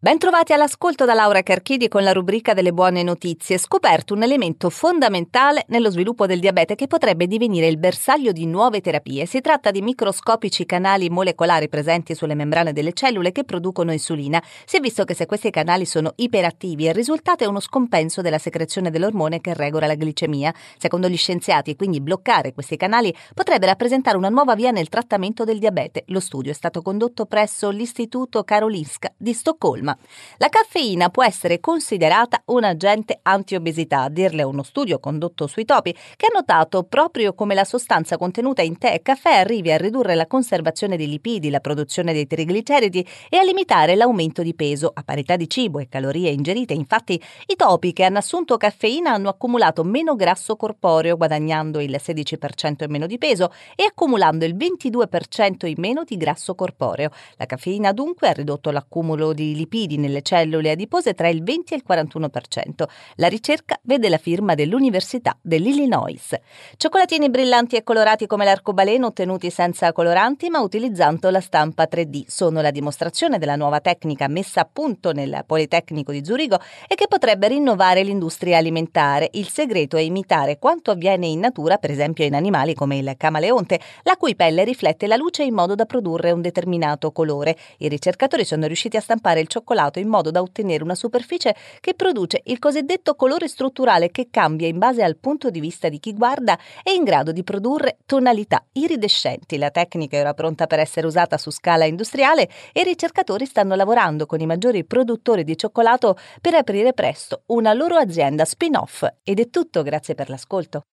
Bentrovati all'ascolto da Laura Carchidi con la rubrica delle buone notizie. Scoperto un elemento fondamentale nello sviluppo del diabete che potrebbe divenire il bersaglio di nuove terapie. Si tratta di microscopici canali molecolari presenti sulle membrane delle cellule che producono insulina. Si è visto che se questi canali sono iperattivi il risultato è uno scompenso della secrezione dell'ormone che regola la glicemia. Secondo gli scienziati, quindi bloccare questi canali potrebbe rappresentare una nuova via nel trattamento del diabete. Lo studio è stato condotto presso l'Istituto Karolinska di Stoccolma. La caffeina può essere considerata un agente antiobesità, a dirle uno studio condotto sui topi, che ha notato proprio come la sostanza contenuta in tè e caffè arrivi a ridurre la conservazione dei lipidi, la produzione dei trigliceridi e a limitare l'aumento di peso a parità di cibo e calorie ingerite. Infatti, i topi che hanno assunto caffeina hanno accumulato meno grasso corporeo, guadagnando il 16% in meno di peso e accumulando il 22% in meno di grasso corporeo. La caffeina dunque ha ridotto l'accumulo di lipidi lipidi nelle cellule adipose tra il 20 e il 41%. La ricerca vede la firma dell'Università dell'Illinois. Cioccolatini brillanti e colorati come l'arcobaleno ottenuti senza coloranti ma utilizzando la stampa 3D sono la dimostrazione della nuova tecnica messa a punto nel Politecnico di Zurigo e che potrebbe rinnovare l'industria alimentare. Il segreto è imitare quanto avviene in natura, per esempio in animali come il camaleonte, la cui pelle riflette la luce in modo da produrre un determinato colore. I ricercatori sono riusciti a stampare il cioccolato cioccolato in modo da ottenere una superficie che produce il cosiddetto colore strutturale che cambia in base al punto di vista di chi guarda e in grado di produrre tonalità iridescenti. La tecnica è ora pronta per essere usata su scala industriale e i ricercatori stanno lavorando con i maggiori produttori di cioccolato per aprire presto una loro azienda spin-off. Ed è tutto, grazie per l'ascolto.